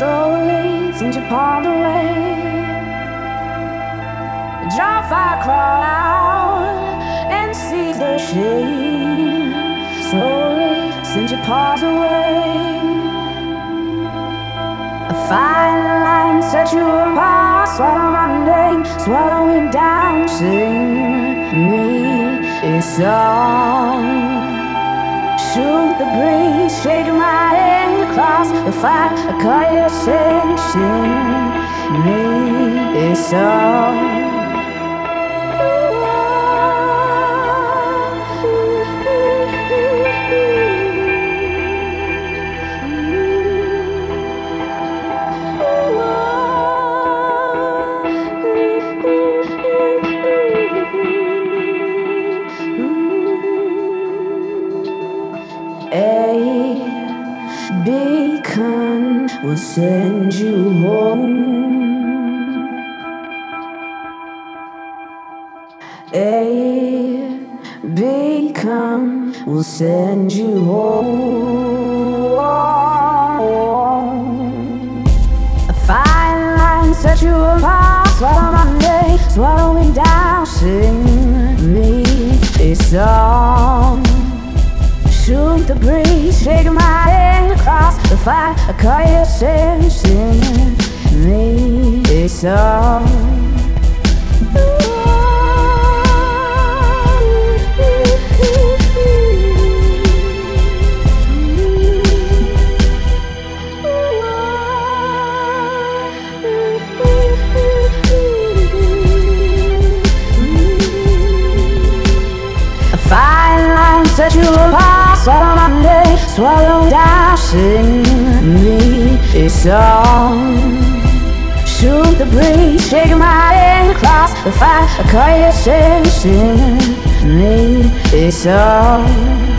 your. Slowly, since you palmed away. Draw fire, crawl out and see the shame. Slowly, since you paws away. A fine line set you apart. Swallow my name, swallowing down, sing me a song. Shoot the breeze, shake my hand the fire. I call you, sing, sing me a song. Beacon will send you home. A beacon will send you home. A fine line set you apart. Swallow my name, swallowing down. Sing me a song. Shoot the breeze, shake my across the fire. I call you, sing me a fine line set you apart. My name, swallow down, sing me a song. Shoot the breeze, shake my hand across the fire. I call you, sing, sing me a song.